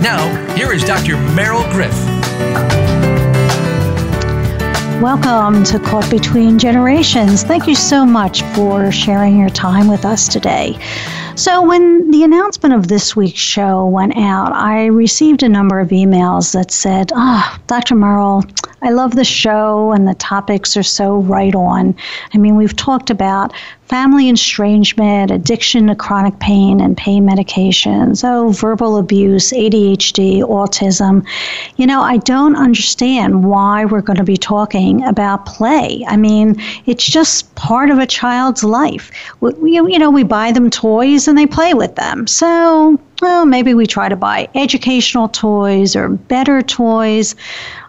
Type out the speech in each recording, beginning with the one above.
Now, here is Dr. Meryl Griff. Welcome to Caught Between Generations. Thank you so much for sharing your time with us today. So, when the announcement of this week's show went out, I received a number of emails that said, Ah, oh, Dr. Meryl, I love the show and the topics are so right on. I mean, we've talked about family estrangement, addiction to chronic pain and pain medications, oh, verbal abuse, ADHD, autism. You know, I don't understand why we're going to be talking about play. I mean, it's just part of a child's life. We, you know, we buy them toys and they play with them. So, well, maybe we try to buy educational toys or better toys.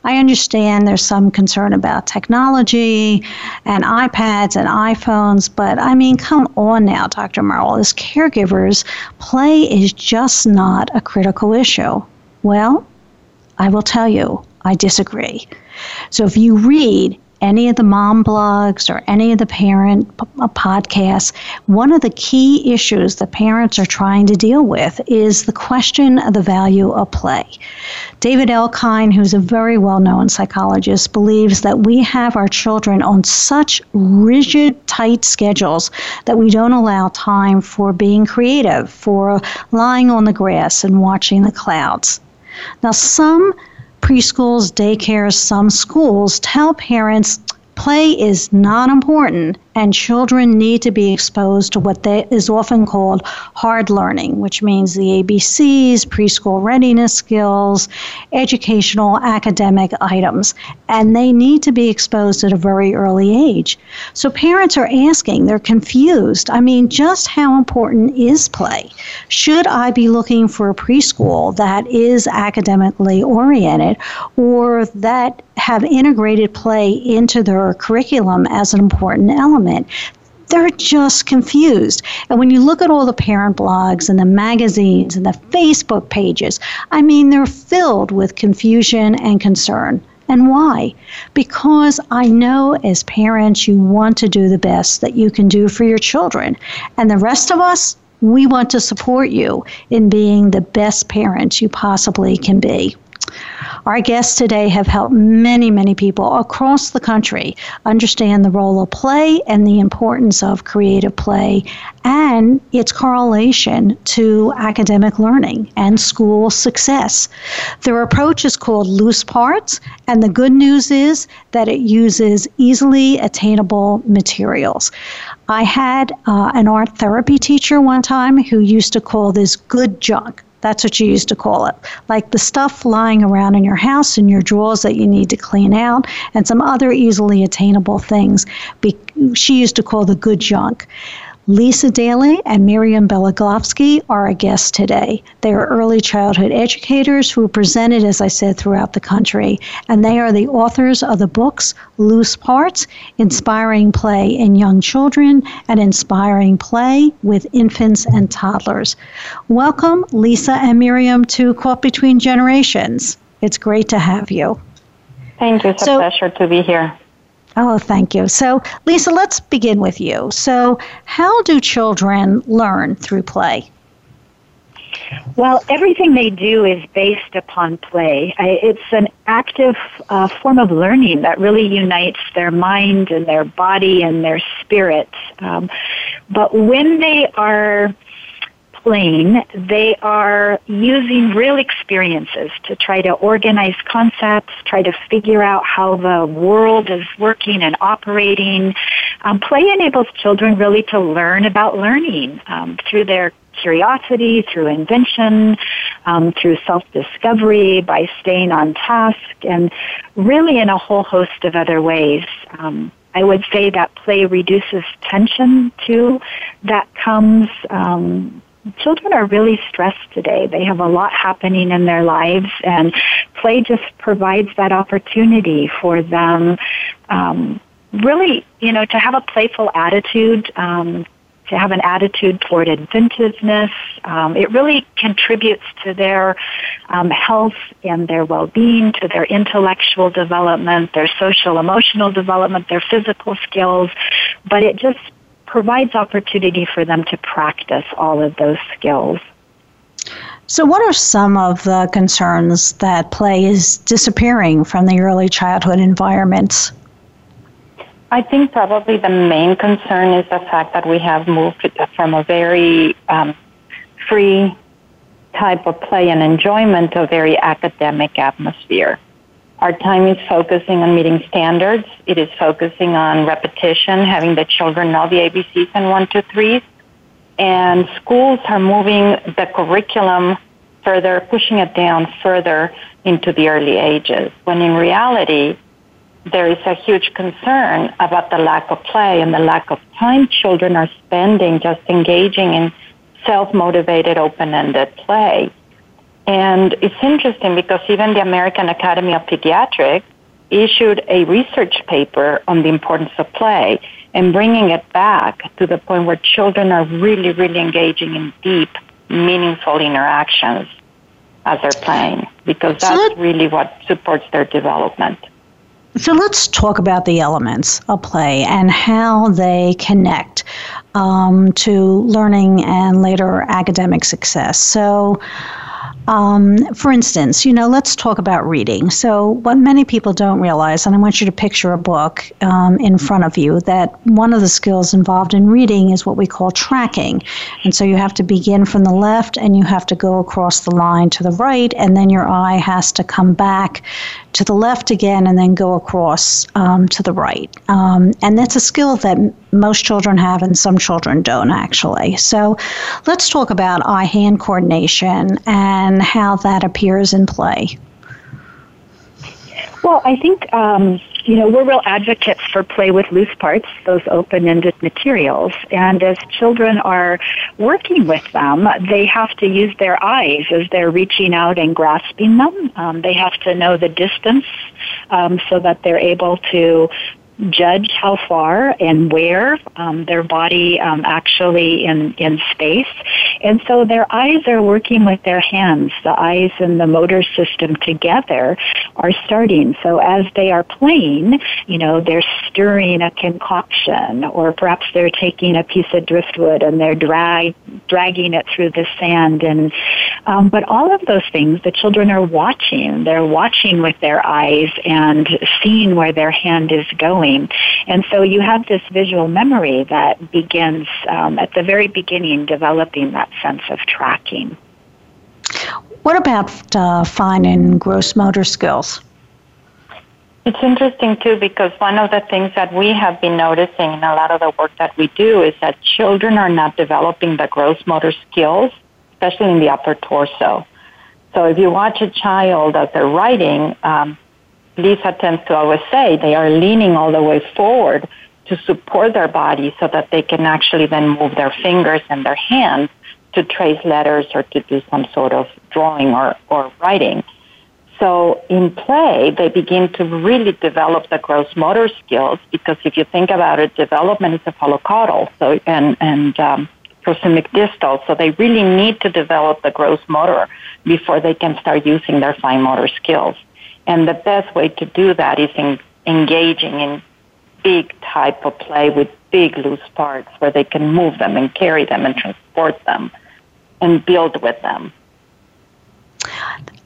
I understand there's some concern about technology and iPads and iPhones, but I mean, come on now, Dr. Meryl. As caregivers, play is just not a critical issue. Well, I will tell you, I disagree. So if you read any of the mom blogs or any of the parent p- uh, podcasts, one of the key issues that parents are trying to deal with is the question of the value of play. David Elkind, who's a very well known psychologist, believes that we have our children on such rigid, tight schedules that we don't allow time for being creative, for lying on the grass and watching the clouds. Now, some preschools, daycares, some schools tell parents play is not important and children need to be exposed to what they, is often called hard learning, which means the ABCs, preschool readiness skills, educational academic items, and they need to be exposed at a very early age. So parents are asking, they're confused. I mean, just how important is play? Should I be looking for a preschool that is academically oriented or that have integrated play into their curriculum as an important element. They're just confused. And when you look at all the parent blogs and the magazines and the Facebook pages, I mean, they're filled with confusion and concern. And why? Because I know as parents you want to do the best that you can do for your children. And the rest of us, we want to support you in being the best parents you possibly can be. Our guests today have helped many, many people across the country understand the role of play and the importance of creative play and its correlation to academic learning and school success. Their approach is called Loose Parts, and the good news is that it uses easily attainable materials. I had uh, an art therapy teacher one time who used to call this good junk that's what you used to call it. Like the stuff lying around in your house, in your drawers that you need to clean out, and some other easily attainable things. Be- she used to call the good junk. Lisa Daly and Miriam Beloglovsky are our guests today. They are early childhood educators who are presented, as I said, throughout the country, and they are the authors of the books Loose Parts, Inspiring Play in Young Children, and Inspiring Play with Infants and Toddlers. Welcome, Lisa and Miriam, to Caught Between Generations. It's great to have you. Thank you. It's so, a pleasure to be here. Oh, thank you. So, Lisa, let's begin with you. So, how do children learn through play? Well, everything they do is based upon play. It's an active uh, form of learning that really unites their mind and their body and their spirit. Um, but when they are playing, they are using real experiences to try to organize concepts, try to figure out how the world is working and operating. Um, play enables children really to learn about learning um, through their curiosity, through invention, um, through self-discovery, by staying on task, and really in a whole host of other ways. Um, I would say that play reduces tension too. That comes. Um, children are really stressed today. They have a lot happening in their lives, and play just provides that opportunity for them. Um, really, you know, to have a playful attitude, um, to have an attitude toward inventiveness. Um, it really contributes to their um, health and their well-being, to their intellectual development, their social emotional development, their physical skills. But it just provides opportunity for them to practice all of those skills. So, what are some of the concerns that play is disappearing from the early childhood environments? I think probably the main concern is the fact that we have moved from a very um, free type of play and enjoyment to a very academic atmosphere. Our time is focusing on meeting standards. It is focusing on repetition, having the children know the ABCs and one, two, threes. And schools are moving the curriculum further, pushing it down further into the early ages, when in reality, there is a huge concern about the lack of play and the lack of time children are spending just engaging in self-motivated, open-ended play. And it's interesting because even the American Academy of Pediatrics issued a research paper on the importance of play and bringing it back to the point where children are really, really engaging in deep, meaningful interactions as they're playing because that's really what supports their development. So let's talk about the elements of play and how they connect um, to learning and later academic success. So, um, for instance, you know, let's talk about reading. So, what many people don't realize, and I want you to picture a book um, in front of you, that one of the skills involved in reading is what we call tracking. And so you have to begin from the left and you have to go across the line to the right, and then your eye has to come back to the left again and then go across um, to the right. Um, and that's a skill that most children have and some children don't actually. So let's talk about eye hand coordination and how that appears in play. Well, I think um, you know we're real advocates for play with loose parts, those open-ended materials. And as children are working with them, they have to use their eyes as they're reaching out and grasping them. Um, they have to know the distance um, so that they're able to judge how far and where um, their body um, actually in, in space. And so their eyes are working with their hands. The eyes and the motor system together are starting. So as they are playing, you know, they're stirring a concoction or perhaps they're taking a piece of driftwood and they're drag, dragging it through the sand. And, um, but all of those things, the children are watching. They're watching with their eyes and seeing where their hand is going and so you have this visual memory that begins um, at the very beginning developing that sense of tracking. What about uh, fine and gross motor skills? It's interesting too because one of the things that we have been noticing in a lot of the work that we do is that children are not developing the gross motor skills, especially in the upper torso. So if you watch a child as they're writing, um, Lisa tends to always say they are leaning all the way forward to support their body so that they can actually then move their fingers and their hands to trace letters or to do some sort of drawing or, or writing. So in play, they begin to really develop the gross motor skills because if you think about it, development is cephalocaudal so, and, and um, proximodistal. So they really need to develop the gross motor before they can start using their fine motor skills. And the best way to do that is in engaging in big type of play with big loose parts where they can move them and carry them and transport them and build with them.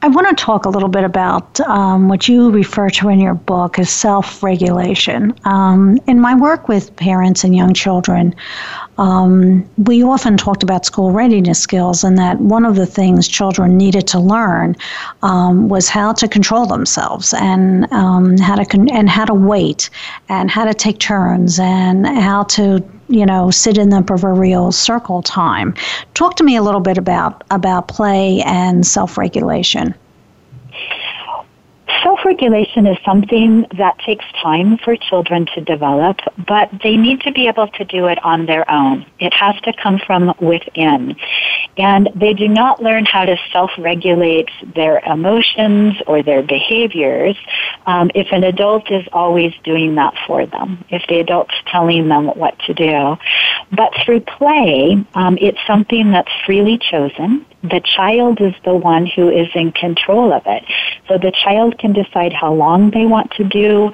I want to talk a little bit about um, what you refer to in your book as self regulation. Um, in my work with parents and young children, um, we often talked about school readiness skills, and that one of the things children needed to learn um, was how to control themselves and um, how to con- and how to wait and how to take turns and how to you know sit in the proverbial circle time. Talk to me a little bit about about play and self regulation. Self regulation is something that takes time for children to develop, but they need to be able to do it on their own. It has to come from within. And they do not learn how to self regulate their emotions or their behaviors um, if an adult is always doing that for them, if the adult's telling them what to do. But through play, um, it's something that's freely chosen the child is the one who is in control of it. So the child can decide how long they want to do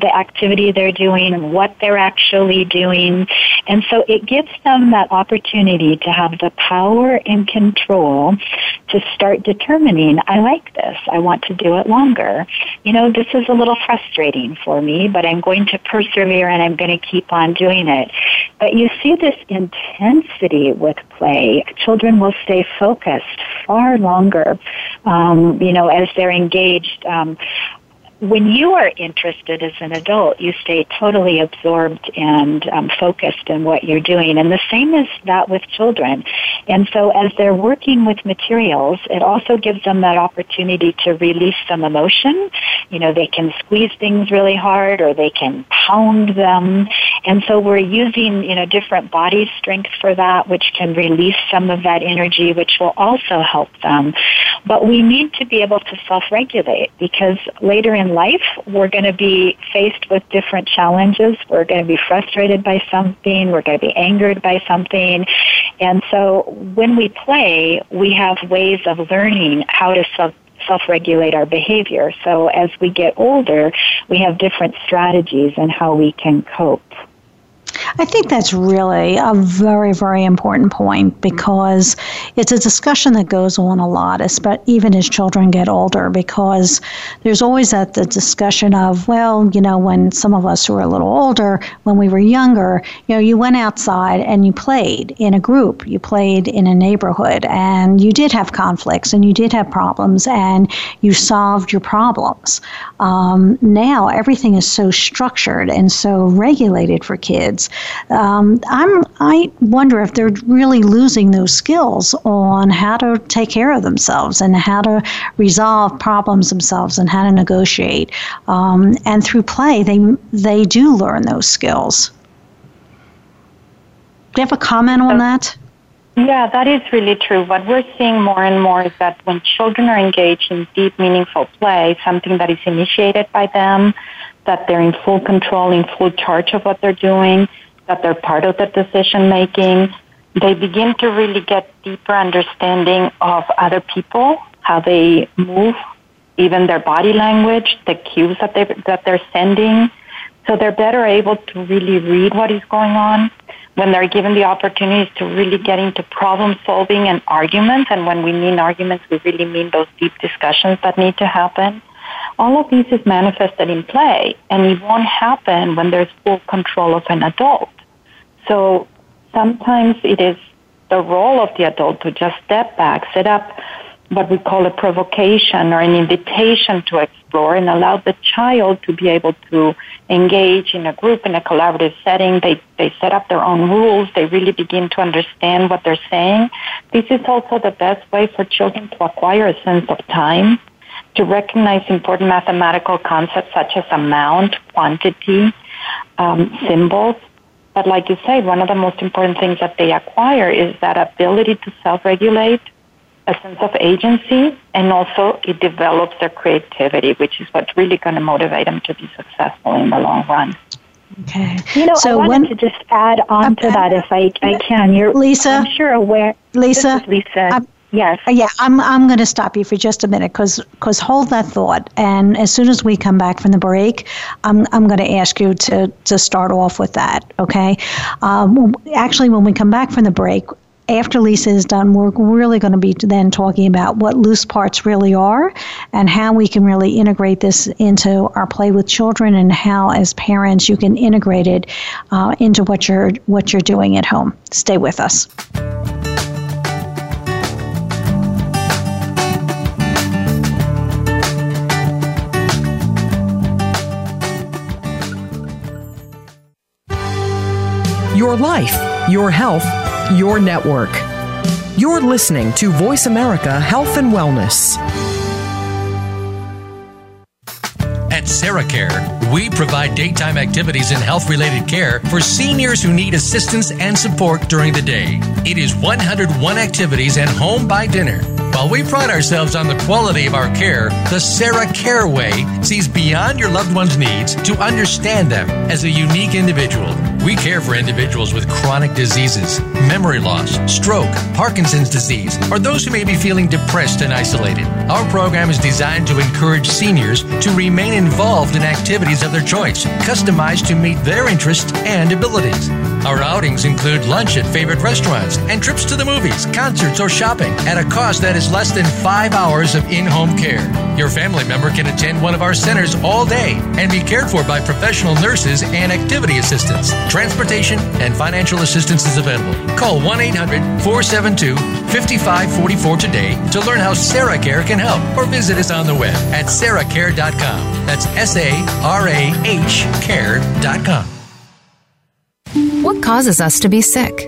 the activity they're doing and what they're actually doing. And so it gives them that opportunity to have the power and control to start determining, I like this, I want to do it longer. You know, this is a little frustrating for me, but I'm going to persevere and I'm going to keep on doing it. But you see this intensity with play. Children will stay focused far longer, um, you know, as they're engaged. Um, when you are interested as an adult, you stay totally absorbed and um, focused in what you're doing. And the same is that with children. And so as they're working with materials, it also gives them that opportunity to release some emotion. You know, they can squeeze things really hard or they can pound them. And so we're using, you know, different body strength for that, which can release some of that energy, which will also help them. But we need to be able to self-regulate because later in life, we're going to be faced with different challenges. We're going to be frustrated by something. We're going to be angered by something. And so when we play, we have ways of learning how to self self-regulate our behavior. So as we get older, we have different strategies and how we can cope. I think that's really a very, very important point because it's a discussion that goes on a lot, even as children get older, because there's always that the discussion of, well, you know, when some of us who are a little older, when we were younger, you know, you went outside and you played in a group, you played in a neighborhood, and you did have conflicts and you did have problems and you solved your problems. Um, now everything is so structured and so regulated for kids um, I'm, I wonder if they're really losing those skills on how to take care of themselves and how to resolve problems themselves and how to negotiate. Um, and through play, they they do learn those skills. Do you have a comment on that? Yeah, that is really true. What we're seeing more and more is that when children are engaged in deep, meaningful play, something that is initiated by them, that they're in full control, in full charge of what they're doing, that they're part of the decision making. They begin to really get deeper understanding of other people, how they move, even their body language, the cues that they that they're sending. So they're better able to really read what is going on when they're given the opportunities to really get into problem solving and arguments. And when we mean arguments, we really mean those deep discussions that need to happen. All of these is manifested in play, and it won't happen when there's full control of an adult. So sometimes it is the role of the adult to just step back, set up what we call a provocation or an invitation to explore and allow the child to be able to engage in a group in a collaborative setting. They, they set up their own rules. They really begin to understand what they're saying. This is also the best way for children to acquire a sense of time, to recognize important mathematical concepts such as amount, quantity, um, symbols, but like you said, one of the most important things that they acquire is that ability to self-regulate, a sense of agency, and also it develops their creativity, which is what's really going to motivate them to be successful in the long run. Okay. You know, so I wanted when, to just add on to that if I, I can. You're, Lisa. I'm sure aware. Lisa. Lisa. I'm, Yes. Uh, yeah, I'm, I'm going to stop you for just a minute because because hold that thought. And as soon as we come back from the break, I'm, I'm going to ask you to, to start off with that, okay? Um, actually, when we come back from the break, after Lisa is done, we're really going to be then talking about what loose parts really are and how we can really integrate this into our play with children and how, as parents, you can integrate it uh, into what you're what you're doing at home. Stay with us. Your life, your health, your network. You're listening to Voice America Health and Wellness. At SarahCare, we provide daytime activities and health related care for seniors who need assistance and support during the day. It is 101 activities and home by dinner. While we pride ourselves on the quality of our care, the Sarah Care Way sees beyond your loved one's needs to understand them as a unique individual we care for individuals with chronic diseases, memory loss, stroke, Parkinson's disease, or those who may be feeling depressed and isolated. Our program is designed to encourage seniors to remain involved in activities of their choice, customized to meet their interests and abilities. Our outings include lunch at favorite restaurants and trips to the movies, concerts, or shopping at a cost that is less than five hours of in home care. Your family member can attend one of our centers all day and be cared for by professional nurses and activity assistants. Transportation and financial assistance is available. Call 1 800 472 5544 today to learn how Sarah Care can help or visit us on the web at sarahcare.com. That's S A R A H care.com. What causes us to be sick?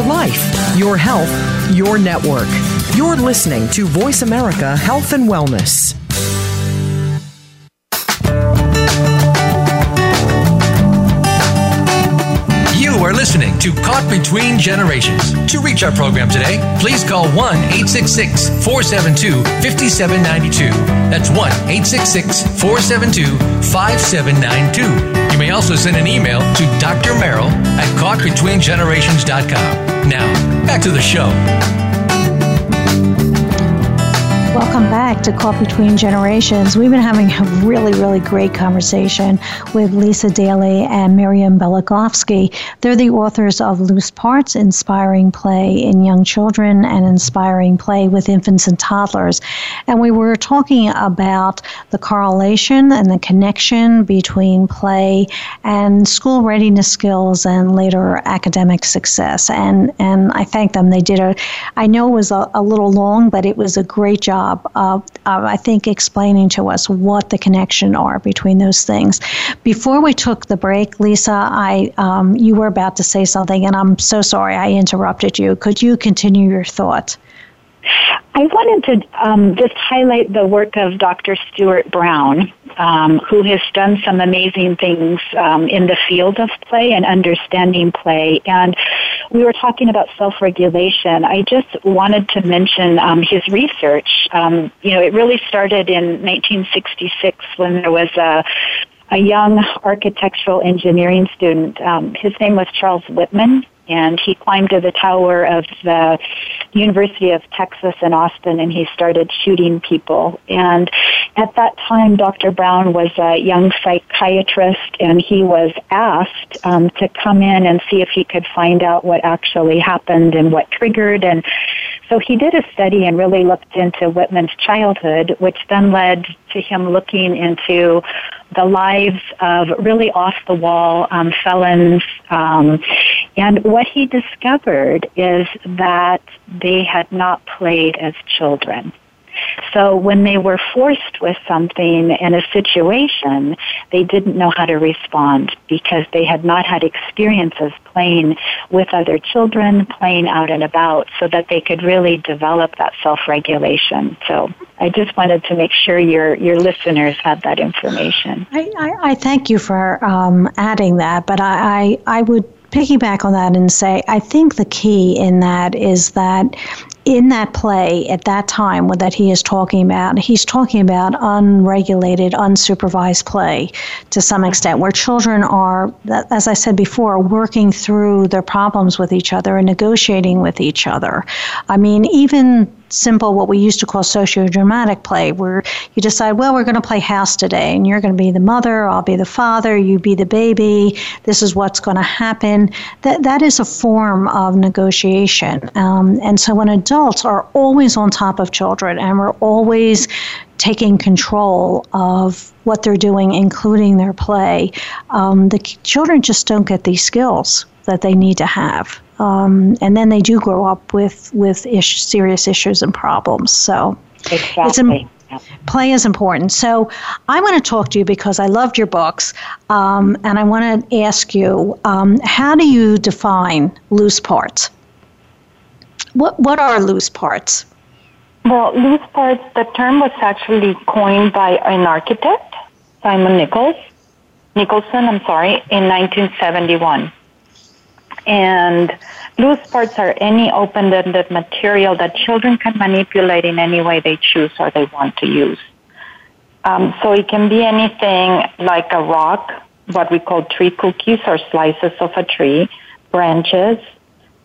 Your life, your health, your network. You're listening to Voice America Health and Wellness. You are listening to Caught Between Generations. To reach our program today, please call 1 866 472 5792. That's 1 866 472 5792. May also send an email to Dr. Meryl at caughtbetweengenerations.com. Now, back to the show. Welcome back to Caught Between Generations. We've been having a really, really great conversation with Lisa Daly and Miriam Beloglovsky. They're the authors of Loose Parts Inspiring Play in Young Children and Inspiring Play with Infants and Toddlers. And we were talking about the correlation and the connection between play and school readiness skills and later academic success. And, and I thank them. They did a, I know it was a, a little long, but it was a great job job of, of, I think, explaining to us what the connection are between those things. Before we took the break, Lisa, I um, you were about to say something, and I'm so sorry I interrupted you. Could you continue your thought? I wanted to um, just highlight the work of Dr. Stuart Brown, um, who has done some amazing things um, in the field of play and understanding play. And we were talking about self-regulation. I just wanted to mention um, his research. Um, you know, it really started in 1966 when there was a a young architectural engineering student. Um, his name was Charles Whitman, and he climbed to the tower of the University of Texas in Austin and he started shooting people. And at that time, Dr. Brown was a young psychiatrist and he was asked um, to come in and see if he could find out what actually happened and what triggered. And so he did a study and really looked into Whitman's childhood, which then led to him looking into the lives of really off the wall um, felons. Um, and what he discovered is that they had not played as children. So when they were forced with something in a situation, they didn't know how to respond because they had not had experiences playing with other children, playing out and about, so that they could really develop that self-regulation. So I just wanted to make sure your your listeners had that information. I, I, I thank you for um, adding that, but I, I, I would piggyback on that and say I think the key in that is that in that play at that time that he is talking about, he's talking about unregulated, unsupervised play to some extent, where children are, as I said before, working through their problems with each other and negotiating with each other. I mean, even simple what we used to call socio-dramatic play where you decide well we're going to play house today and you're going to be the mother i'll be the father you be the baby this is what's going to happen. That that is a form of negotiation. Um, and so when adults are always on top of children and we're always taking control of what they're doing including their play um, the children just don't get these skills that they need to have um, and then they do grow up with with ish, serious issues and problems. So exactly. play is important. So I want to talk to you because I loved your books, um, and I want to ask you um, how do you define loose parts? What what are loose parts? Well, loose parts. The term was actually coined by an architect, Simon Nichols, Nicholson. I'm sorry, in 1971. And loose parts are any open-ended material that children can manipulate in any way they choose or they want to use. Um, so it can be anything like a rock, what we call tree cookies or slices of a tree, branches,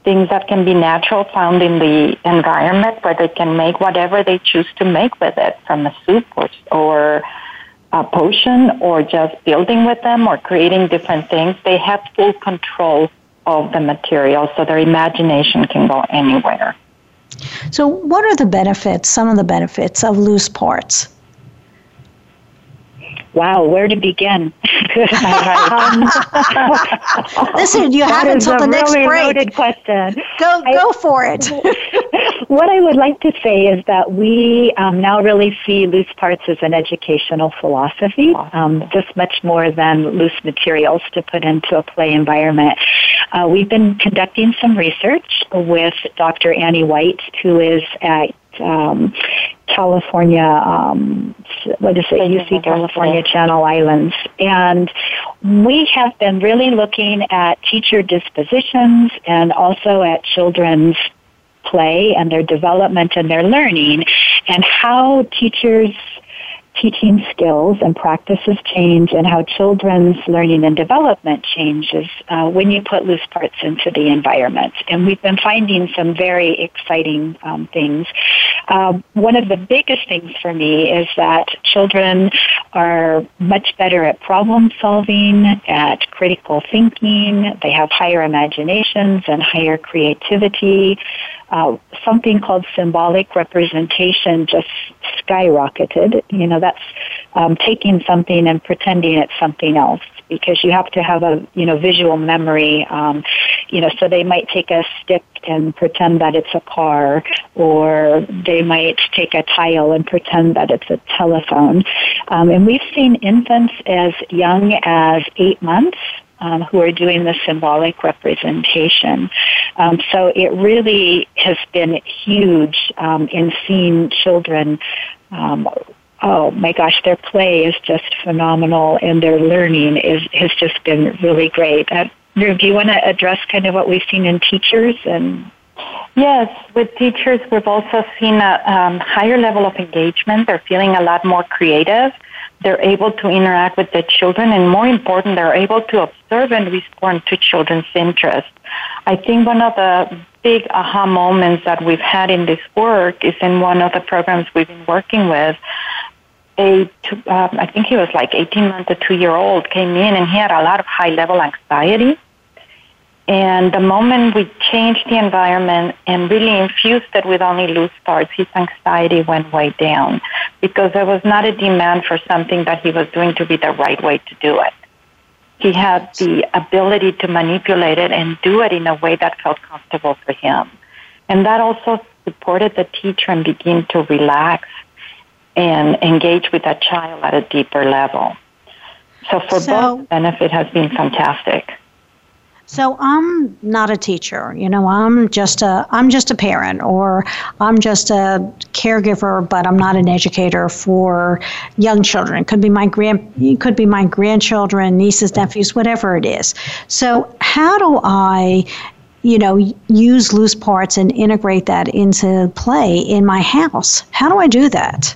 things that can be natural found in the environment where they can make whatever they choose to make with it from a soup or, or a potion or just building with them or creating different things. They have full control of the material so their imagination can go anywhere. So, what are the benefits, some of the benefits of loose parts? Wow, where to begin? um, Listen, you have until the next really break. Loaded question. Go, I, go for it. what I would like to say is that we um, now really see loose parts as an educational philosophy, um, just much more than loose materials to put into a play environment. Uh, we've been conducting some research with Dr. Annie White, who is at um, California, um, what is it, UC California Channel Islands. And we have been really looking at teacher dispositions and also at children's play and their development and their learning and how teachers teaching skills and practices change and how children's learning and development changes uh, when you put loose parts into the environment. And we've been finding some very exciting um, things. Uh, one of the biggest things for me is that children are much better at problem solving, at critical thinking. They have higher imaginations and higher creativity uh, something called symbolic representation just skyrocketed. You know, that's um, taking something and pretending it's something else because you have to have a you know visual memory. Um, you know, so they might take a stick and pretend that it's a car, or they might take a tile and pretend that it's a telephone. Um, and we've seen infants as young as eight months um, who are doing the symbolic representation. Um, so it really has been huge um, in seeing children. Um, oh my gosh, their play is just phenomenal, and their learning is has just been really great. Uh, do you want to address kind of what we've seen in teachers and Yes, with teachers, we've also seen a um, higher level of engagement. They're feeling a lot more creative they're able to interact with the children, and more important, they're able to observe and respond to children's interests. I think one of the big aha moments that we've had in this work is in one of the programs we've been working with. A, um, I think he was like 18 months to two year old came in and he had a lot of high level anxiety and the moment we changed the environment and really infused it with only loose parts, his anxiety went way down because there was not a demand for something that he was doing to be the right way to do it. He had the ability to manipulate it and do it in a way that felt comfortable for him. And that also supported the teacher and begin to relax and engage with that child at a deeper level. So for so, both, benefit has been fantastic. So I'm not a teacher, you know. I'm just a I'm just a parent, or I'm just a caregiver, but I'm not an educator for young children. It could be my grand, it could be my grandchildren, nieces, nephews, whatever it is. So how do I you know, use loose parts and integrate that into play in my house. How do I do that?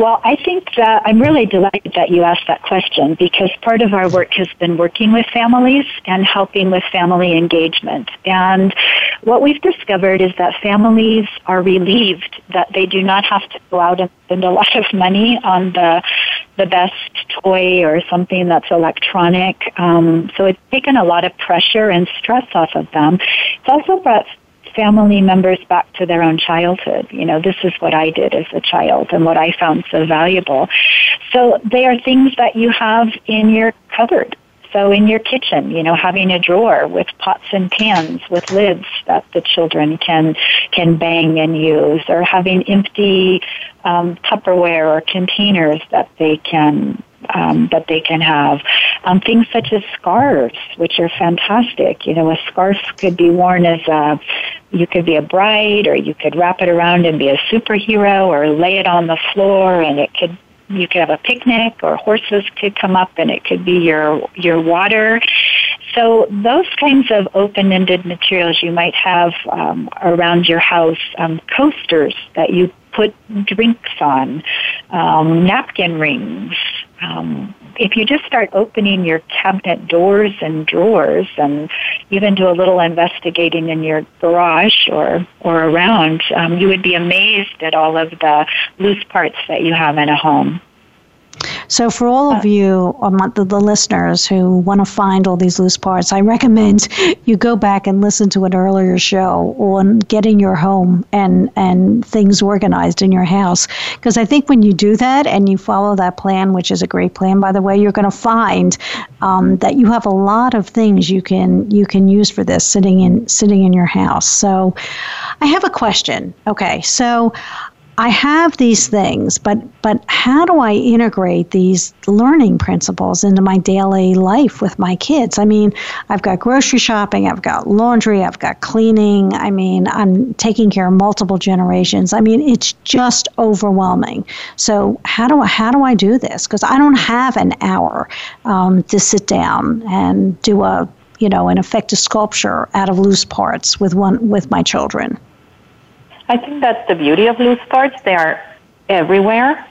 Well, I think that I'm really delighted that you asked that question because part of our work has been working with families and helping with family engagement. And what we've discovered is that families are relieved that they do not have to go out and spend a lot of money on the the best toy or something that's electronic. Um, so it's taken a lot of pressure and stress off of them. It's also brought family members back to their own childhood. You know, this is what I did as a child and what I found so valuable. So they are things that you have in your cupboard. So in your kitchen, you know, having a drawer with pots and pans with lids that the children can can bang and use, or having empty um, Tupperware or containers that they can um, that they can have. Um, things such as scarves, which are fantastic. You know, a scarf could be worn as a, you could be a bride, or you could wrap it around and be a superhero, or lay it on the floor, and it could you could have a picnic or horses could come up and it could be your your water so those kinds of open-ended materials you might have um, around your house um, coasters that you put drinks on um, napkin rings um, if you just start opening your cabinet doors and drawers and even do a little investigating in your garage or, or around, um, you would be amazed at all of the loose parts that you have in a home. So, for all of you, um, the, the listeners who want to find all these loose parts, I recommend you go back and listen to an earlier show on getting your home and, and things organized in your house. Because I think when you do that and you follow that plan, which is a great plan, by the way, you're going to find um, that you have a lot of things you can you can use for this sitting in sitting in your house. So, I have a question. Okay, so I have these things, but but how do I integrate these learning principles into my daily life with my kids? I mean, I've got grocery shopping, I've got laundry, I've got cleaning. I mean, I'm taking care of multiple generations. I mean, it's just overwhelming. So how do I how do I do this? Because I don't have an hour um, to sit down and do a you know an effective sculpture out of loose parts with one with my children. I think that's the beauty of loose parts. They are everywhere.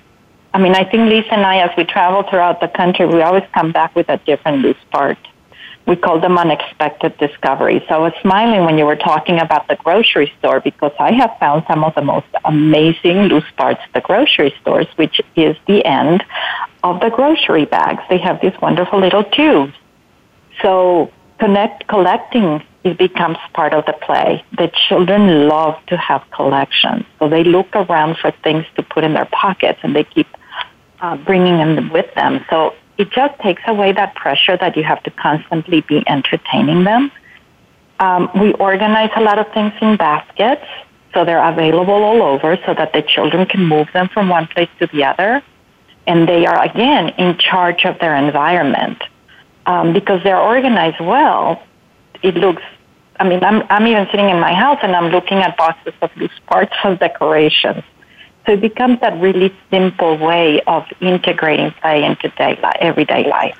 I mean, I think Lisa and I, as we travel throughout the country, we always come back with a different loose part. We call them unexpected discoveries. So I was smiling when you were talking about the grocery store because I have found some of the most amazing loose parts at the grocery stores, which is the end of the grocery bags. They have these wonderful little tubes. So connect, collecting it becomes part of the play. The children love to have collections, so they look around for things to put in their pockets, and they keep uh, bringing them with them. So it just takes away that pressure that you have to constantly be entertaining them. Um, we organize a lot of things in baskets, so they're available all over, so that the children can move them from one place to the other, and they are again in charge of their environment. Um, because they're organized well, it looks I mean, I'm, I'm even sitting in my house and I'm looking at boxes of loose parts of decorations. So it becomes that really simple way of integrating play into day, everyday life.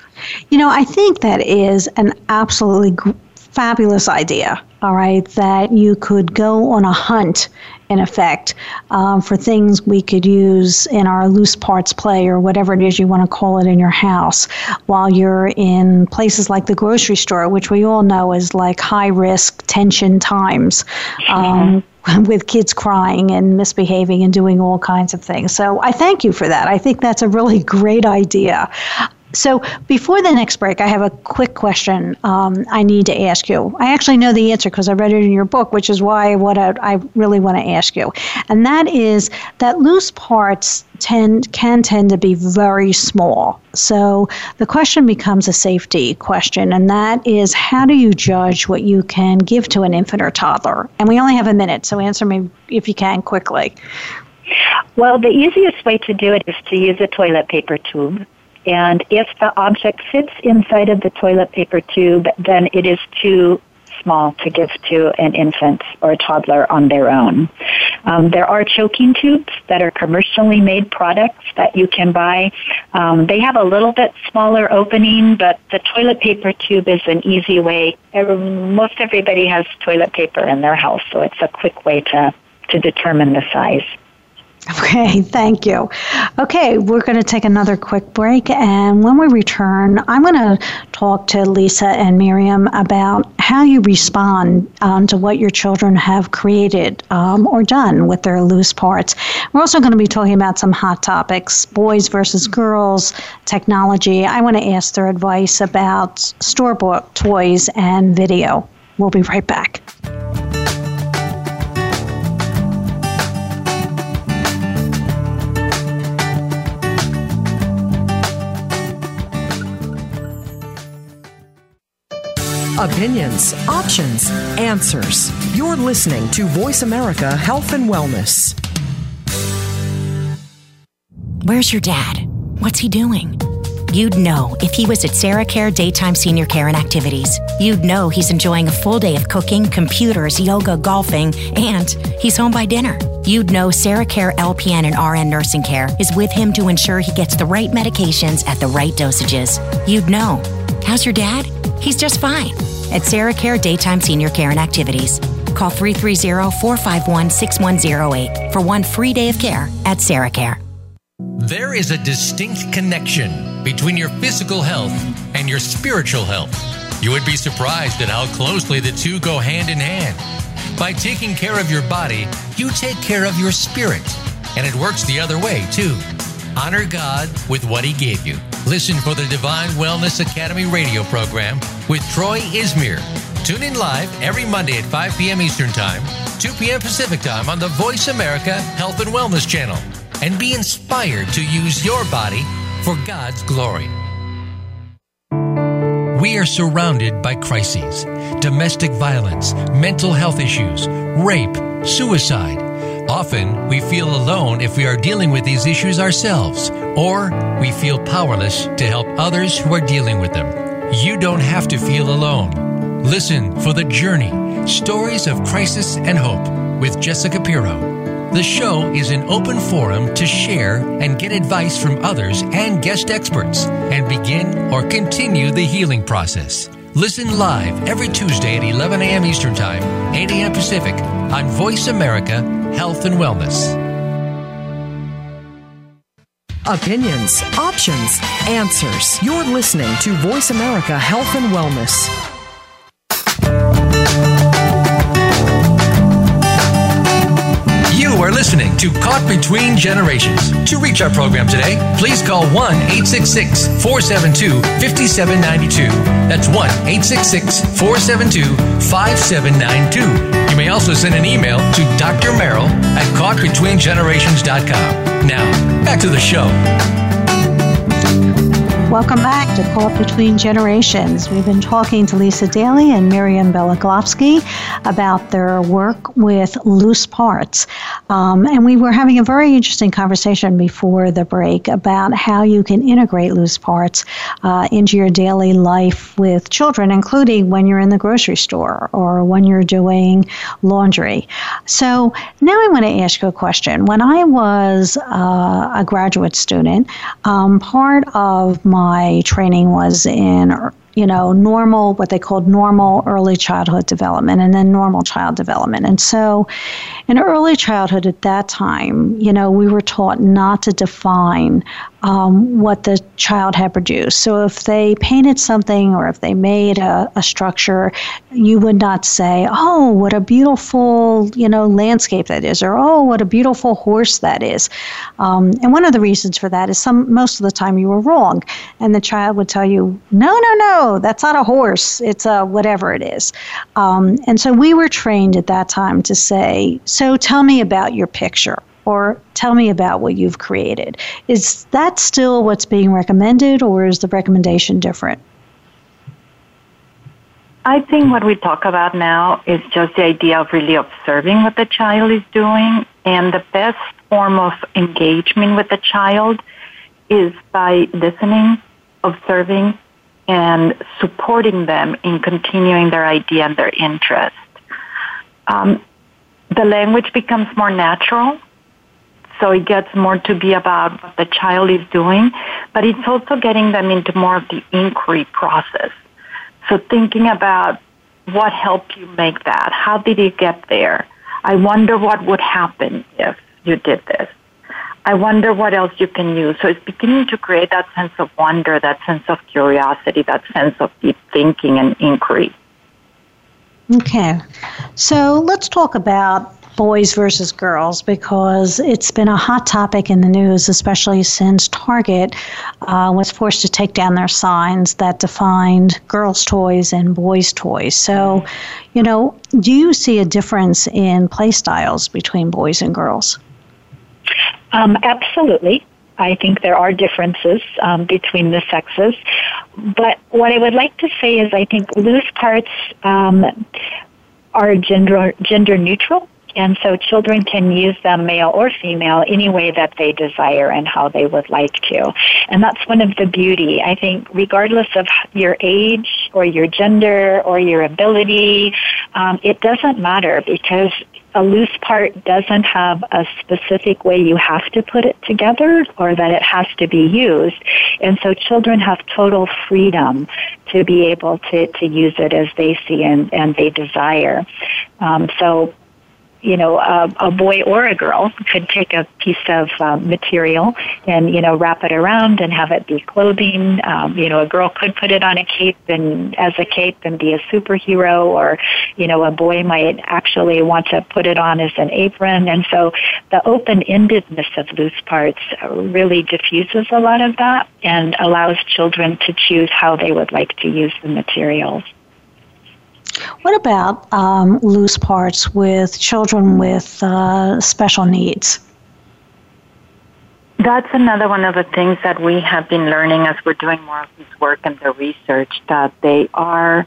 You know, I think that is an absolutely fabulous idea, all right, that you could go on a hunt, in effect, um, for things we could use in our loose parts play or whatever it is you want to call it in your house while you're in places like the grocery store, which we all know is like high risk tension times. Um, with kids crying and misbehaving and doing all kinds of things. So I thank you for that. I think that's a really great idea. So, before the next break, I have a quick question um, I need to ask you. I actually know the answer because I read it in your book, which is why what I, I really want to ask you. And that is that loose parts tend can tend to be very small. So, the question becomes a safety question, and that is how do you judge what you can give to an infant or toddler? And we only have a minute, so answer me if you can quickly. Well, the easiest way to do it is to use a toilet paper tube And if the object fits inside of the toilet paper tube, then it is too small to give to an infant or a toddler on their own. Um, there are choking tubes that are commercially made products that you can buy. Um, they have a little bit smaller opening, but the toilet paper tube is an easy way. Most everybody has toilet paper in their house, so it's a quick way to, to determine the size. Okay, thank you. Okay, we're going to take another quick break, and when we return, I'm going to talk to Lisa and Miriam about how you respond um, to what your children have created um, or done with their loose parts. We're also going to be talking about some hot topics boys versus girls, technology. I want to ask their advice about store bought toys and video. We'll be right back. Opinions, options, answers. You're listening to Voice America Health and Wellness. Where's your dad? What's he doing? You'd know if he was at Sarah Care Daytime Senior Care and Activities. You'd know he's enjoying a full day of cooking, computers, yoga, golfing, and he's home by dinner. You'd know Sarah Care LPN and RN Nursing Care is with him to ensure he gets the right medications at the right dosages. You'd know. How's your dad? He's just fine at Sarah Care Daytime Senior Care and Activities. Call 330-451-6108 for one free day of care at Sarah Care. There is a distinct connection between your physical health and your spiritual health. You would be surprised at how closely the two go hand in hand. By taking care of your body, you take care of your spirit. And it works the other way, too. Honor God with what He gave you. Listen for the Divine Wellness Academy radio program with Troy Izmir. Tune in live every Monday at 5 p.m. Eastern Time, 2 p.m. Pacific Time on the Voice America Health and Wellness channel. And be inspired to use your body for God's glory. We are surrounded by crises domestic violence, mental health issues, rape, suicide Often, we feel alone if we are dealing with these issues ourselves, or we feel powerless to help others who are dealing with them. You don't have to feel alone. Listen for The Journey Stories of Crisis and Hope with Jessica Pirro. The show is an open forum to share and get advice from others and guest experts and begin or continue the healing process. Listen live every Tuesday at 11 a.m. Eastern Time, 8 a.m. Pacific on Voice America Health and Wellness. Opinions, options, answers. You're listening to Voice America Health and Wellness. You are listening to Caught Between Generations. To reach our program today, please call 1 866 472 5792. That's 1 866 472 5792. You may also send an email to Dr. Meryl at caughtbetweengenerations.com. Now, back to the show. Welcome back to Caught Between Generations. We've been talking to Lisa Daly and Miriam Beloglovsky about their work with loose parts. Um, and we were having a very interesting conversation before the break about how you can integrate loose parts uh, into your daily life with children, including when you're in the grocery store or when you're doing laundry. So now I want to ask you a question. When I was uh, a graduate student, um, part of my my training was in you know, normal, what they called normal early childhood development and then normal child development. And so in early childhood at that time, you know, we were taught not to define um, what the child had produced. So if they painted something or if they made a, a structure, you would not say, "Oh, what a beautiful you know landscape that is," or "Oh, what a beautiful horse that is." Um, and one of the reasons for that is some most of the time you were wrong, and the child would tell you, "No, no, no, that's not a horse. It's a whatever it is." Um, and so we were trained at that time to say, "So tell me about your picture." Or tell me about what you've created. Is that still what's being recommended, or is the recommendation different? I think what we talk about now is just the idea of really observing what the child is doing, and the best form of engagement with the child is by listening, observing, and supporting them in continuing their idea and their interest. Um, the language becomes more natural, so it gets more to be about what the child is doing, but it's also getting them into more of the inquiry process. So thinking about what helped you make that? How did you get there? I wonder what would happen if you did this. I wonder what else you can use. So it's beginning to create that sense of wonder, that sense of curiosity, that sense of deep thinking and inquiry. Okay. So let's talk about boys versus girls because it's been a hot topic in the news, especially since Target uh, was forced to take down their signs that defined girls' toys and boys' toys. So, you know, do you see a difference in play styles between boys and girls? Um, absolutely. I think there are differences um, between the sexes. But what I would like to say is I think loose parts um, are gender, gender neutral. And so children can use them, male or female, any way that they desire and how they would like to. And that's one of the beauty. I think regardless of your age or your gender or your ability, um, it doesn't matter because a loose part doesn't have a specific way you have to put it together or that it has to be used. And so children have total freedom to be able to, to use it as they see and, and they desire. Um, so you know, a, a boy or a girl could take a piece of uh, material and, you know, wrap it around and have it be clothing. Um, you know, a girl could put it on a cape and as a cape and be a superhero or, you know, a boy might actually want to put it on as an apron. And so the open-endedness of loose parts really diffuses a lot of that and allows children to choose how they would like to use the materials. What about um, loose parts with children with uh, special needs? That's another one of the things that we have been learning as we're doing more of this work and the research that they are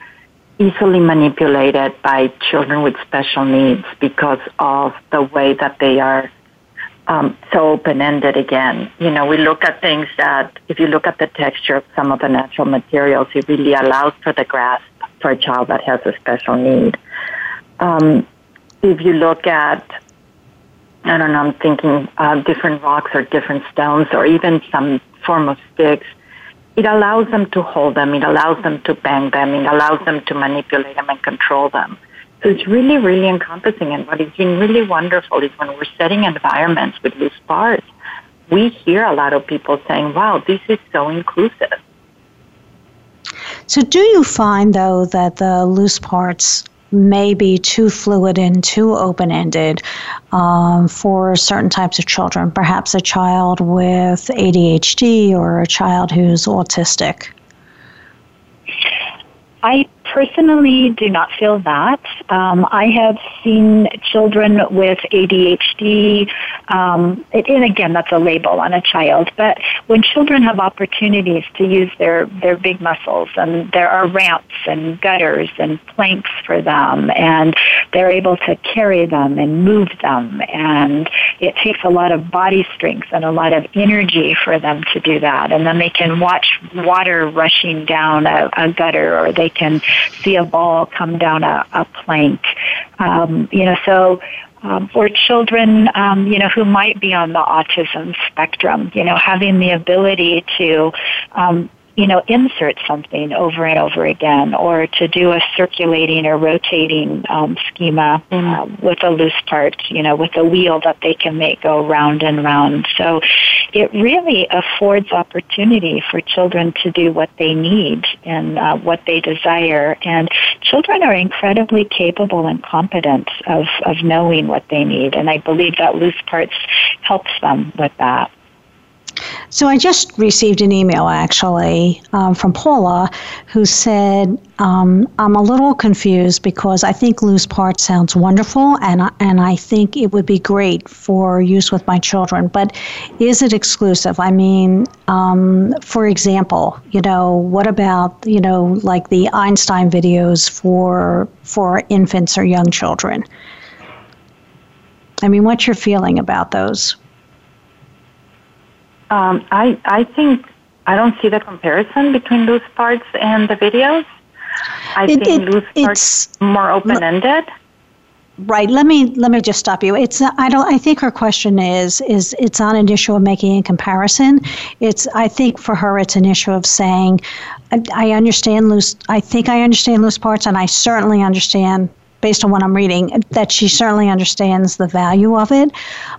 easily manipulated by children with special needs because of the way that they are um, so open-ended again. You know, we look at things that, if you look at the texture of some of the natural materials, it really allows for the grasp for a child that has a special need. Um, if you look at, I don't know, I'm thinking uh, different rocks or different stones or even some form of sticks, it allows them to hold them, it allows them to bang them, it allows them to manipulate them and control them. So it's really, really encompassing. And what has been really wonderful is when we're setting environments with loose parts, we hear a lot of people saying, wow, this is so inclusive. So, do you find, though, that the loose parts may be too fluid and too open ended um, for certain types of children? Perhaps a child with ADHD or a child who's autistic? I personally do not feel that. Um, I have seen children with ADHD, um, and again, that's a label on a child, but when children have opportunities to use their, their big muscles, and there are ramps and gutters and planks for them, and they're able to carry them and move them, and it takes a lot of body strength and a lot of energy for them to do that, and then they can watch water rushing down a, a gutter, or they can see a ball come down a, a plank. Um, you know, so um, for children, um, you know, who might be on the autism spectrum, you know, having the ability to um, you know, insert something over and over again, or to do a circulating or rotating um, schema um, with a loose part, you know, with a wheel that they can make go round and round. So it really affords opportunity for children to do what they need and uh, what they desire. And children are incredibly capable and competent of, of knowing what they need. And I believe that loose parts helps them with that. So I just received an email actually um, from Paula who said, um, I'm a little confused because I think loose parts sounds wonderful and, and I think it would be great for use with my children, but is it exclusive? I mean, um, for example, you know, what about, you know, like the Einstein videos for, for infants or young children? I mean, what's your feeling about those? Um, I I think I don't see the comparison between loose parts and the videos. I it, think it, loose parts more open ended. Right. Let me let me just stop you. It's I don't. I think her question is is it's not an issue of making a comparison. It's I think for her it's an issue of saying, I, I understand loose. I think I understand loose parts, and I certainly understand based on what I'm reading, that she certainly understands the value of it.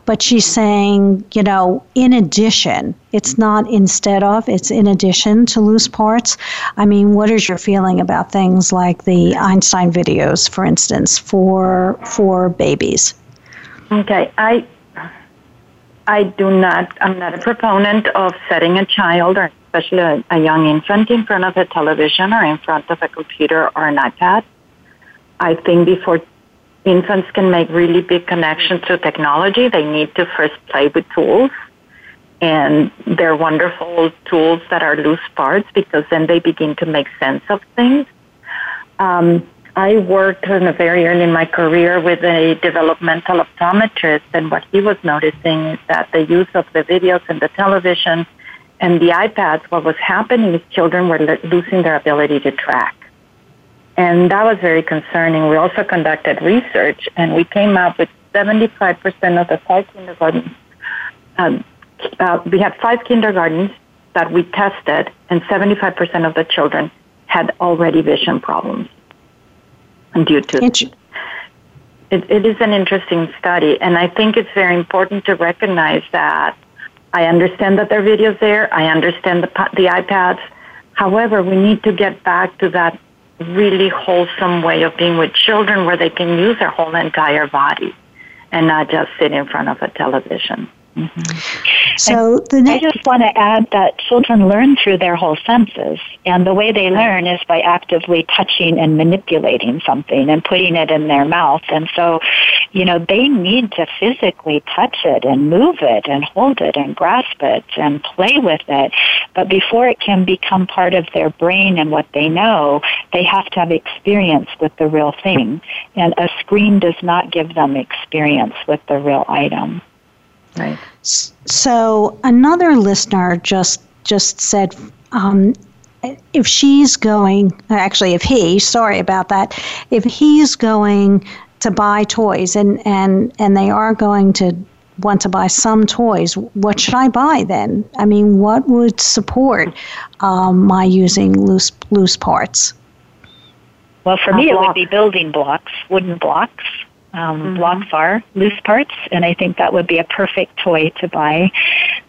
But she's saying, you know, in addition, it's not instead of, it's in addition to loose parts. I mean, what is your feeling about things like the Einstein videos, for instance, for for babies? Okay, I I do not. I'm not a proponent of setting a child or especially a, a young infant in front of a television or in front of a computer or an iPad. I think before infants can make really big connections to technology, they need to first play with tools. And they're wonderful tools that are loose parts because then they begin to make sense of things. Um, I worked in a very early in my career with a developmental optometrist, and what he was noticing is that the use of the videos and the television and the iPads, what was happening is children were losing their ability to track. And that was very concerning. We also conducted research and we came up with 75% of the five kindergartens. Um, uh, we had five kindergartens that we tested and 75% of the children had already vision problems due to it, it is an interesting study and I think it's very important to recognize that I understand that there are videos there. I understand the, the iPads. However, we need to get back to that really wholesome way of being with children where they can use their whole entire body and not just sit in front of a television. Mm-hmm. So the next- I just want to add that children learn through their whole senses, and the way they learn is by actively touching and manipulating something and putting it in their mouth. And so, you know, they need to physically touch it and move it and hold it and grasp it and play with it. But before it can become part of their brain and what they know, they have to have experience with the real thing. And a screen does not give them experience with the real item. Right. So another listener just just said, um, if she's going, actually, if he, sorry about that, if he's going to buy toys and and and they are going to want to buy some toys, what should I buy then? I mean, what would support um, my using loose loose parts? Well, for me, it would be building blocks, wooden blocks um, mm-hmm. blocks are loose parts, and I think that would be a perfect toy to buy.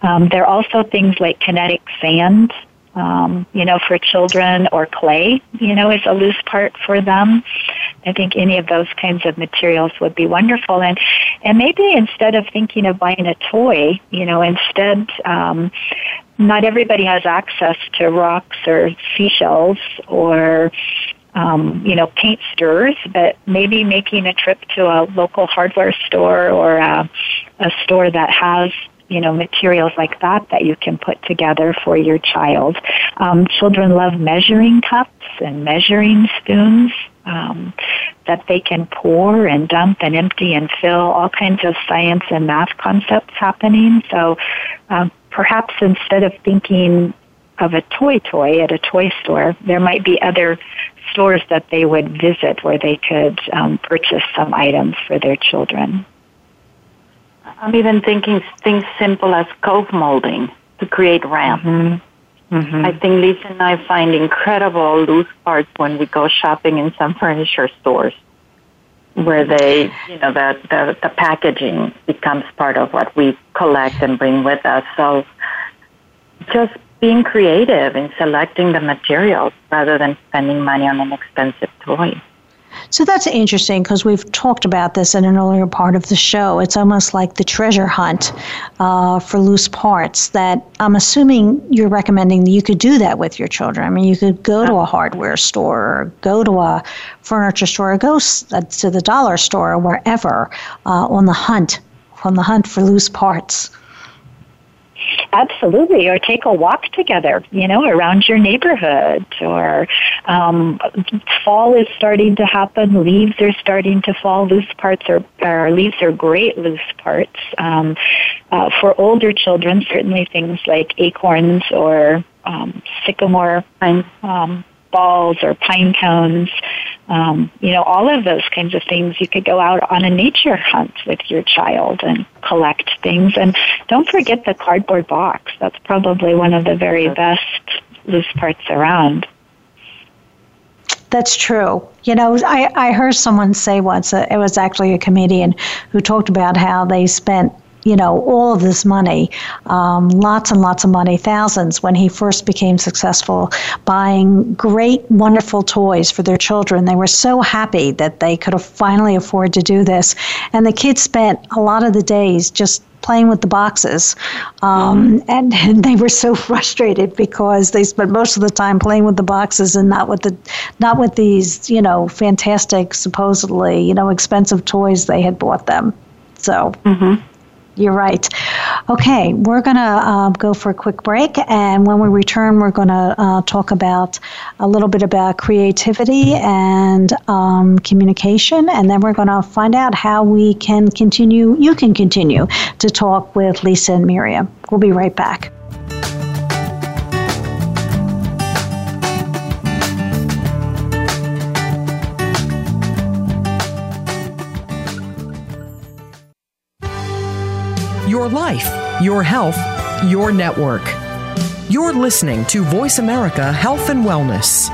Um, there are also things like kinetic sand, um, you know, for children, or clay, you know, is a loose part for them. I think any of those kinds of materials would be wonderful, and and maybe instead of thinking of buying a toy, you know, instead. Um, not everybody has access to rocks or seashells or um, you know, paint stirrers, but maybe making a trip to a local hardware store or a, a store that has you know materials like that that you can put together for your child. Um, children love measuring cups and measuring spoons um, that they can pour and dump and empty and fill. All kinds of science and math concepts happening. So um, perhaps instead of thinking of a toy toy at a toy store, there might be other stores that they would visit where they could um, purchase some items for their children. I'm even thinking things simple as cove molding to create ramps. Mm-hmm. Mm-hmm. I think Lisa and I find incredible loose parts when we go shopping in some furniture stores where they, you know, the, the, the packaging becomes part of what we collect and bring with us. So just being creative in selecting the materials rather than spending money on an expensive toy. So that's interesting because we've talked about this in an earlier part of the show. It's almost like the treasure hunt uh, for loose parts. That I'm assuming you're recommending that you could do that with your children. I mean, you could go to a hardware store, or go to a furniture store, or go uh, to the dollar store, or wherever uh, on the hunt, on the hunt for loose parts. Absolutely, or take a walk together, you know, around your neighborhood. Or um, fall is starting to happen. Leaves are starting to fall. Loose parts are, or leaves are great loose parts. Um, Uh, for older children, certainly things like acorns or um, sycamore um, balls or pine cones, um, you know, all of those kinds of things. You could go out on a nature hunt with your child and collect things. And don't forget the cardboard box. That's probably one of the very best loose parts around. That's true. You know, I, I heard someone say once, uh, it was actually a comedian who talked about how they spent you know, all of this money, um, lots and lots of money, thousands, when he first became successful, buying great, wonderful toys for their children. They were so happy that they could finally afford to do this. And the kids spent a lot of the days just playing with the boxes. Um, and, and, they were so frustrated because they spent most of the time playing with the boxes and not with the not with these, you know, fantastic, supposedly, you know, expensive toys they had bought them. So mm-hmm. You're right. Okay, we're going to uh, go for a quick break, and when we return, we're going to uh, talk about a little bit about creativity and um, communication, and then we're going to find out how we can continue, you can continue to talk with Lisa and Miriam. We'll be right back. Your life, your health, your network. You're listening to Voice America Health and Wellness.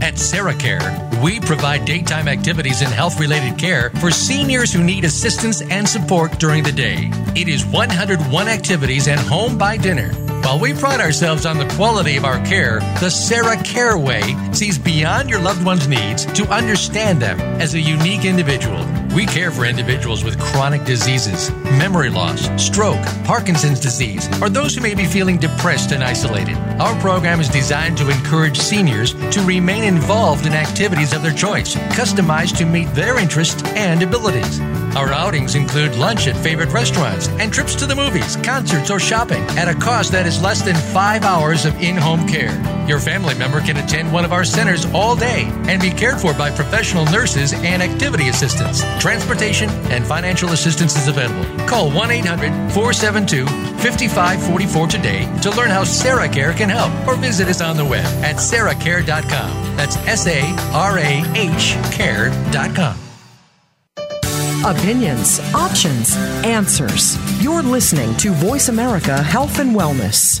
At SarahCare, we provide daytime activities and health related care for seniors who need assistance and support during the day. It is 101 activities and home by dinner while we pride ourselves on the quality of our care, the Sarah Care Way sees beyond your loved one's needs to understand them as a unique individual. We care for individuals with chronic diseases, memory loss, stroke, Parkinson's disease, or those who may be feeling depressed and isolated. Our program is designed to encourage seniors to remain involved in activities of their choice, customized to meet their interests and abilities. Our outings include lunch at favorite restaurants and trips to the movies, concerts, or shopping at a cost that is less than five hours of in home care. Your family member can attend one of our centers all day and be cared for by professional nurses and activity assistants. Transportation and financial assistance is available. Call 1 800 472 5544 today to learn how Sarah Care can help or visit us on the web at sarahcare.com. That's S A R A H care.com. Opinions, options, answers. You're listening to Voice America Health and Wellness.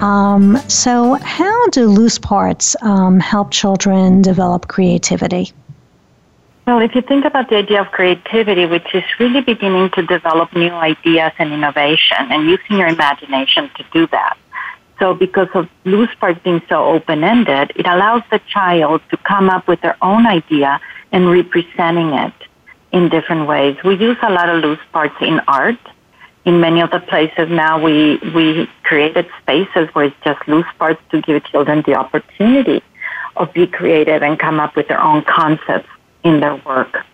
Um, so, how do loose parts um, help children develop creativity? Well, if you think about the idea of creativity, which is really beginning to develop new ideas and innovation and using your imagination to do that, so because of loose parts being so open-ended, it allows the child to come up with their own idea and representing it in different ways. We use a lot of loose parts in art. In many of the places now, we, we created spaces where it's just loose parts to give children the opportunity of be creative and come up with their own concepts in their work.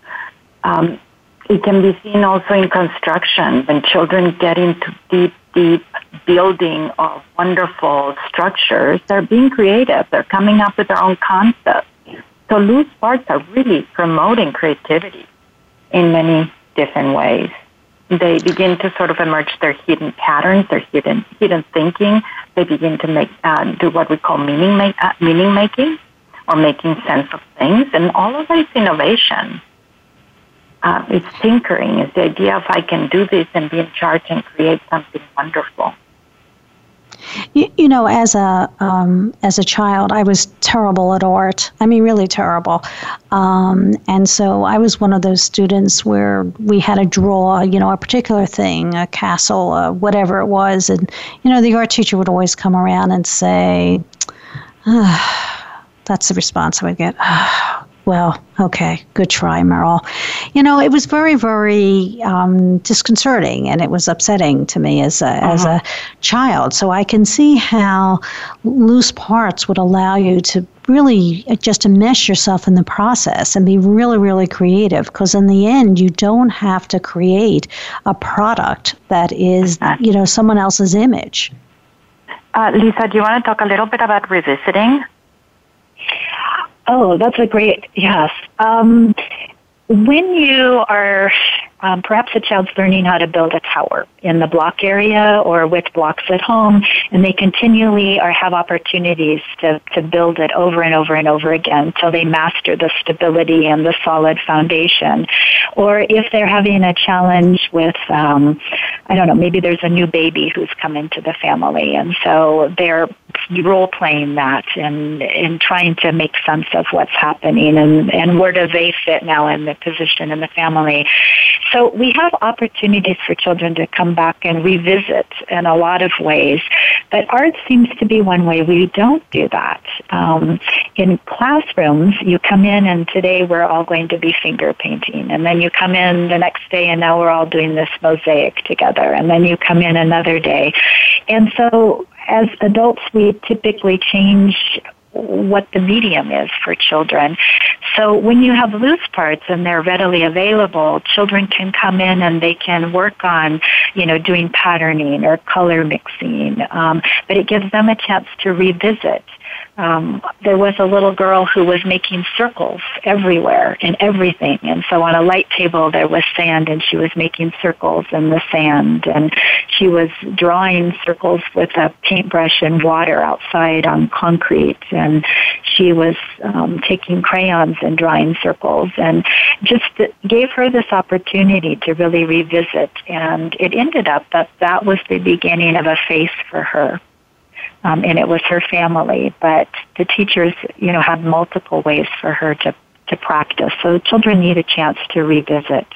Um, it can be seen also in construction when children get into deep, deep building of wonderful structures. They're being creative. They're coming up with their own concepts. So loose parts are really promoting creativity in many different ways. They begin to sort of emerge their hidden patterns, their hidden hidden thinking. They begin to make uh, do what we call meaning make, uh, meaning making or making sense of things, and all of that is innovation uh, it's tinkering. It's the idea of I can do this and be in charge and create something wonderful. You, you know, as a um, as a child, I was terrible at art. I mean, really terrible. Um, and so I was one of those students where we had to draw, you know, a particular thing, a castle, uh, whatever it was, and you know, the art teacher would always come around and say, ah, "That's the response I would get." Ah, Well, okay, good try, Meryl. You know, it was very, very um, disconcerting, and it was upsetting to me as a uh-huh. as a child. So I can see how loose parts would allow you to really just immerse yourself in the process and be really, really creative. Because in the end, you don't have to create a product that is, you know, someone else's image. Uh, Lisa, do you want to talk a little bit about revisiting? Oh, that's a great yes. Um, when you are um, perhaps a child's learning how to build a tower in the block area or with blocks at home, and they continually are have opportunities to, to build it over and over and over again until they master the stability and the solid foundation. Or if they're having a challenge with, um, I don't know, maybe there's a new baby who's come into the family, and so they're role playing that and and trying to make sense of what's happening and and where do they fit now in the position in the family so we have opportunities for children to come back and revisit in a lot of ways, but art seems to be one way we don't do that. Um, in classrooms, you come in and today we're all going to be finger painting, and then you come in the next day and now we're all doing this mosaic together, and then you come in another day. And so as adults, we typically change what the medium is for children. So when you have loose parts and they're readily available, children can come in and they can work on, you know, doing patterning or color mixing. Um, but it gives them a chance to revisit um, there was a little girl who was making circles everywhere and everything. And so on a light table there was sand and she was making circles in the sand. And she was drawing circles with a paintbrush and water outside on concrete. And she was um, taking crayons and drawing circles. And just gave her this opportunity to really revisit. And it ended up that that was the beginning of a face for her um, and it was her family. But the teachers, you know, had multiple ways for her to to practice. So children need a chance to revisit.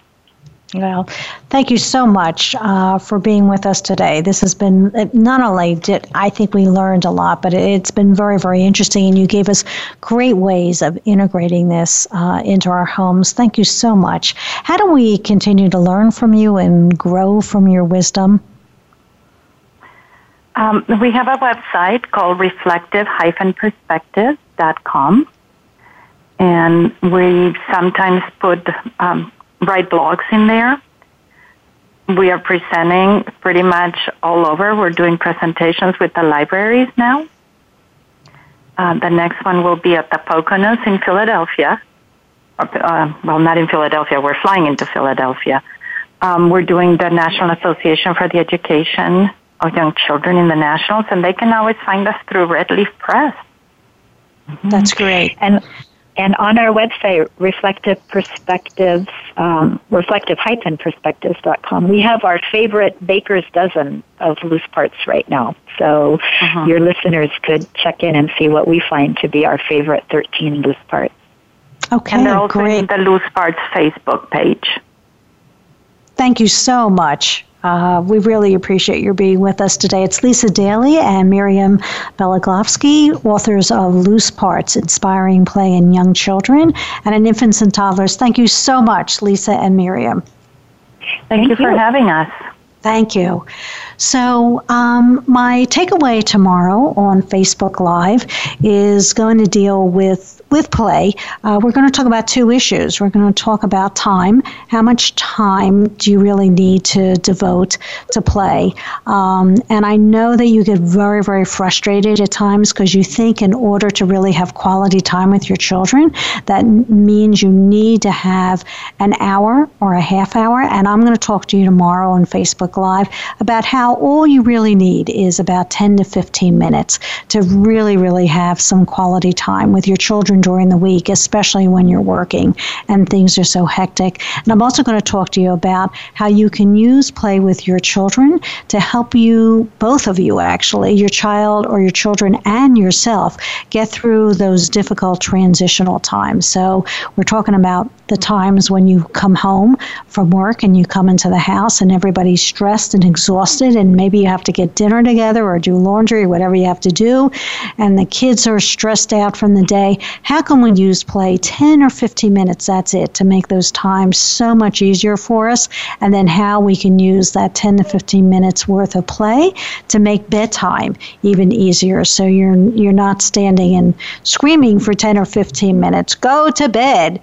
Well, thank you so much uh, for being with us today. This has been not only did I think we learned a lot, but it's been very, very interesting, and you gave us great ways of integrating this uh, into our homes. Thank you so much. How do we continue to learn from you and grow from your wisdom? Um, we have a website called reflective-perspective.com, and we sometimes put um, write blogs in there. We are presenting pretty much all over. We're doing presentations with the libraries now. Uh, the next one will be at the Poconos in Philadelphia. Uh, well, not in Philadelphia. We're flying into Philadelphia. Um, we're doing the National Association for the Education of young children in the nationals, and they can always find us through Redleaf Press. Mm-hmm. That's great. And and on our website, Reflective Perspectives, um, reflective-perspectives.com, we have our favorite baker's dozen of loose parts right now. So uh-huh. your listeners could check in and see what we find to be our favorite 13 loose parts. Okay, and they're also great. the Loose Parts Facebook page. Thank you so much. Uh, we really appreciate your being with us today. It's Lisa Daly and Miriam Beloglovsky, authors of Loose Parts Inspiring Play in Young Children and in Infants and Toddlers. Thank you so much, Lisa and Miriam. Thank, Thank you, you for having us. Thank you. So, um, my takeaway tomorrow on Facebook Live is going to deal with with play, uh, we're going to talk about two issues. We're going to talk about time. How much time do you really need to devote to play? Um, and I know that you get very, very frustrated at times because you think in order to really have quality time with your children, that means you need to have an hour or a half hour. And I'm going to talk to you tomorrow on Facebook Live about how all you really need is about 10 to 15 minutes to really, really have some quality time with your children during the week, especially when you're working and things are so hectic. And I'm also going to talk to you about how you can use play with your children to help you, both of you actually, your child or your children and yourself, get through those difficult transitional times. So we're talking about the times when you come home from work and you come into the house and everybody's stressed and exhausted and maybe you have to get dinner together or do laundry, whatever you have to do, and the kids are stressed out from the day, how can we use play 10 or 15 minutes? That's it to make those times so much easier for us. And then how we can use that 10 to 15 minutes worth of play to make bedtime even easier. So you're you're not standing and screaming for 10 or 15 minutes. Go to bed.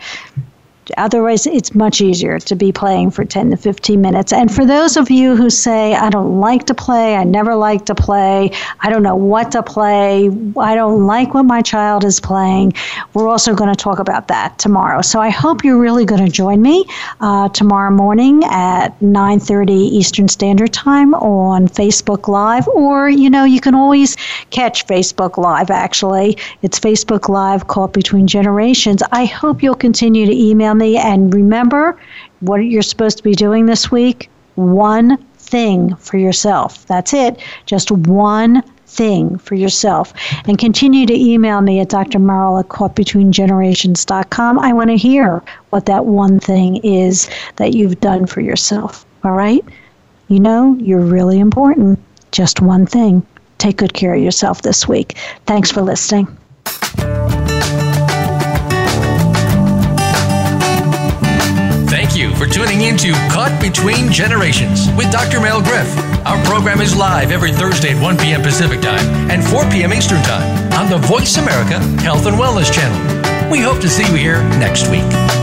Otherwise, it's much easier to be playing for 10 to 15 minutes. And for those of you who say, I don't like to play, I never like to play, I don't know what to play, I don't like what my child is playing, we're also going to talk about that tomorrow. So I hope you're really going to join me uh, tomorrow morning at 9.30 Eastern Standard Time on Facebook Live. Or, you know, you can always catch Facebook Live, actually. It's Facebook Live Caught Between Generations. I hope you'll continue to email And remember what you're supposed to be doing this week one thing for yourself. That's it. Just one thing for yourself. And continue to email me at Dr. Meryl at caughtbetweengenerations.com. I want to hear what that one thing is that you've done for yourself. All right? You know, you're really important. Just one thing. Take good care of yourself this week. Thanks for listening. For tuning in to Caught Between Generations with Dr. Mel Griff. Our program is live every Thursday at 1 p.m. Pacific Time and 4 p.m. Eastern Time on the Voice America Health and Wellness Channel. We hope to see you here next week.